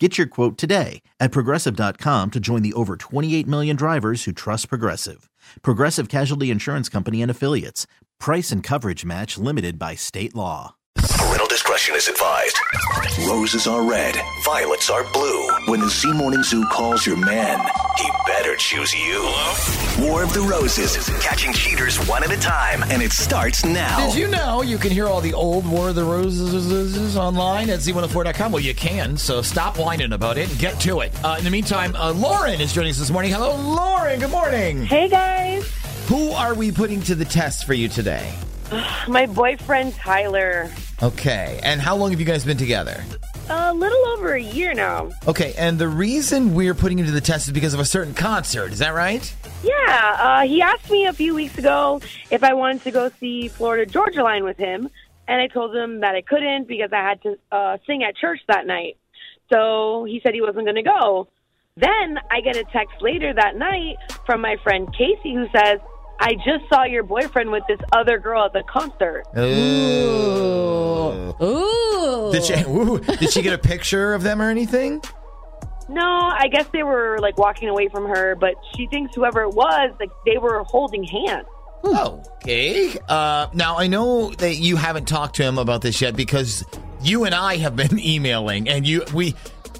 Get your quote today at progressive.com to join the over 28 million drivers who trust Progressive. Progressive Casualty Insurance Company and Affiliates. Price and coverage match limited by state law. Parental discretion is advised. Roses are red, violets are blue. When the Z Morning Zoo calls your man, he choose you. War of the Roses, is catching cheaters one at a time, and it starts now. Did you know you can hear all the old War of the Roses online at z104.com? Well, you can, so stop whining about it and get to it. Uh, in the meantime, uh, Lauren is joining us this morning. Hello, Lauren. Good morning. Hey guys, Who are we putting to the test for you today? my boyfriend Tyler. Okay, and how long have you guys been together? A little over a year now. Okay, and the reason we're putting you to the test is because of a certain concert. Is that right? Yeah, uh, he asked me a few weeks ago if I wanted to go see Florida Georgia Line with him, and I told him that I couldn't because I had to uh, sing at church that night. So he said he wasn't going to go. Then I get a text later that night from my friend Casey who says, I just saw your boyfriend with this other girl at the concert. Ooh. Ooh. Did she, ooh, did she get a picture of them or anything? No, I guess they were like walking away from her, but she thinks whoever it was, like they were holding hands. Okay. Uh, now I know that you haven't talked to him about this yet because you and I have been emailing, and you we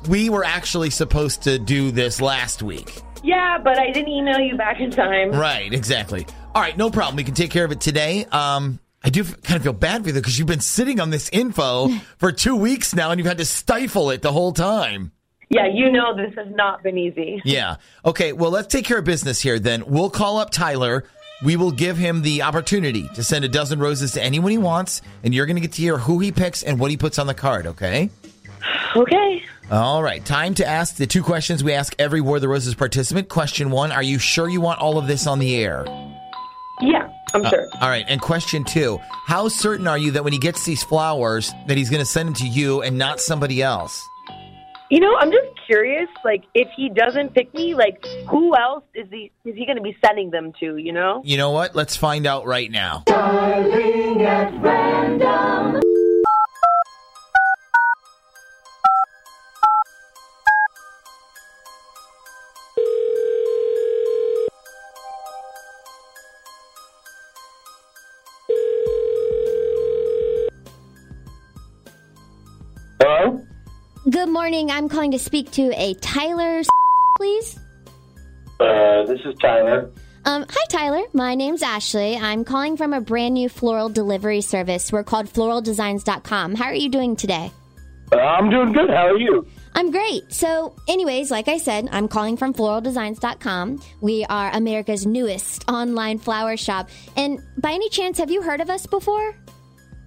we were actually supposed to do this last week. Yeah, but I didn't email you back in time. Right. Exactly. All right. No problem. We can take care of it today. Um, I do f- kind of feel bad for you because you've been sitting on this info for two weeks now, and you've had to stifle it the whole time. Yeah, you know this has not been easy. Yeah. Okay. Well, let's take care of business here then. We'll call up Tyler. We will give him the opportunity to send a dozen roses to anyone he wants, and you're going to get to hear who he picks and what he puts on the card, okay? Okay. All right. Time to ask the two questions we ask every War of the Roses participant. Question one Are you sure you want all of this on the air? Yeah, I'm uh, sure. All right. And question two How certain are you that when he gets these flowers, that he's going to send them to you and not somebody else? You know, I'm just curious. Like, if he doesn't pick me, like, who else is he is he going to be sending them to? You know? You know what? Let's find out right now. Hello? Good morning. I'm calling to speak to a Tyler, please. Uh, this is Tyler. Um, hi, Tyler. My name's Ashley. I'm calling from a brand new floral delivery service. We're called floraldesigns.com. How are you doing today? Uh, I'm doing good. How are you? I'm great. So, anyways, like I said, I'm calling from floraldesigns.com. We are America's newest online flower shop. And by any chance, have you heard of us before?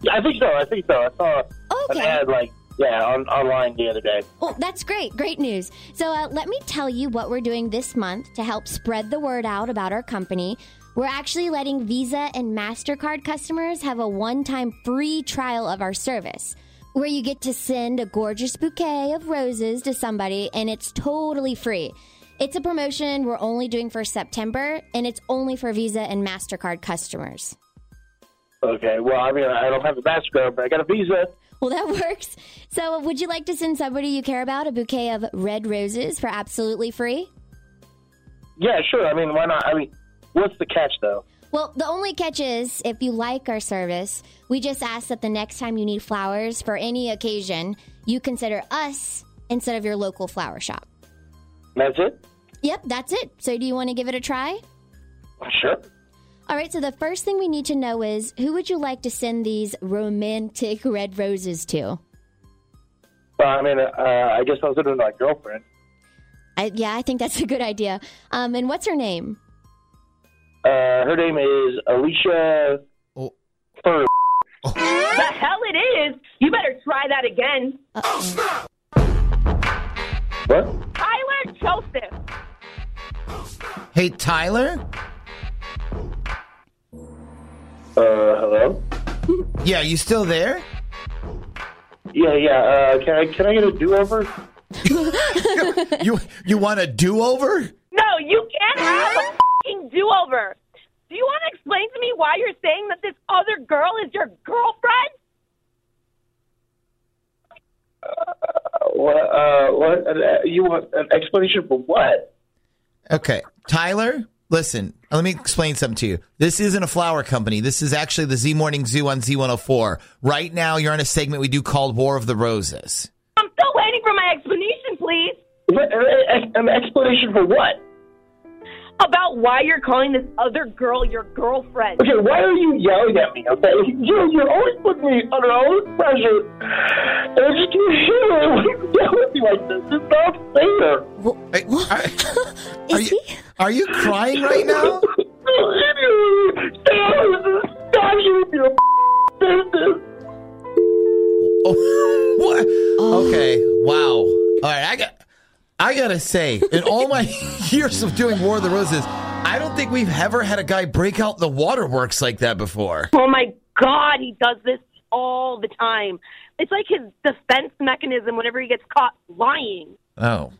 Yeah, I think so. I think so. I saw Okay. an ad like yeah on online the other day. Oh, that's great. Great news. So, uh, let me tell you what we're doing this month to help spread the word out about our company. We're actually letting Visa and MasterCard customers have a one time free trial of our service where you get to send a gorgeous bouquet of roses to somebody and it's totally free. It's a promotion we're only doing for September and it's only for Visa and MasterCard customers. Okay. Well, I mean, I don't have a Mastercard, but I got a Visa. Well, that works. So, would you like to send somebody you care about a bouquet of red roses for absolutely free? Yeah, sure. I mean, why not? I mean, what's the catch though? Well, the only catch is if you like our service, we just ask that the next time you need flowers for any occasion, you consider us instead of your local flower shop. That's it. Yep, that's it. So, do you want to give it a try? Sure. All right, so the first thing we need to know is who would you like to send these romantic red roses to? Well, I mean, uh, I guess I was looking at my girlfriend. I, yeah, I think that's a good idea. Um, and what's her name? Uh, her name is Alicia. Oh. Fur. The hell it is! You better try that again. What? Tyler Joseph. Hey, Tyler? Hello. Yeah, you still there? Yeah, yeah. Uh, can I can I get a do over? You you want a do over? No, you can't have a fucking do-over. Do you want to explain to me why you're saying that this other girl is your girlfriend? What? Uh, what? Uh, you want an explanation for what? Okay, Tyler. Listen, let me explain something to you. This isn't a flower company. This is actually the Z Morning Zoo on Z104. Right now, you're on a segment we do called War of the Roses. I'm still waiting for my explanation, please, What? Uh, uh, an, an um, explanation for what? about why you're calling this other girl your girlfriend. Okay, why are you yelling at me? Okay, you're you're always putting me under all this pressure, and I just can't hear it when you yell at me like this. It's not fair. Hey, are, are Is you, he? Are you crying right now? Stop! Stop you with your business. Oh, what? Okay. Wow. All right. I got. I gotta say, in all my years of doing War of the Roses, I don't think we've ever had a guy break out the waterworks like that before. Oh my God, he does this all the time. It's like his defense mechanism whenever he gets caught lying. Oh.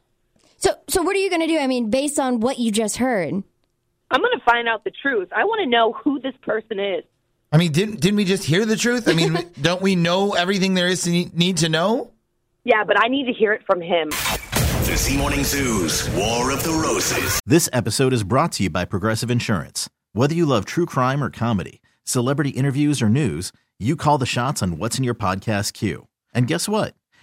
So, so what are you going to do? I mean, based on what you just heard. I'm going to find out the truth. I want to know who this person is. I mean, didn't didn't we just hear the truth? I mean, don't we know everything there is to need, need to know? Yeah, but I need to hear it from him. The Z Morning Zoo's War of the Roses. This episode is brought to you by Progressive Insurance. Whether you love true crime or comedy, celebrity interviews or news, you call the shots on what's in your podcast queue. And guess what?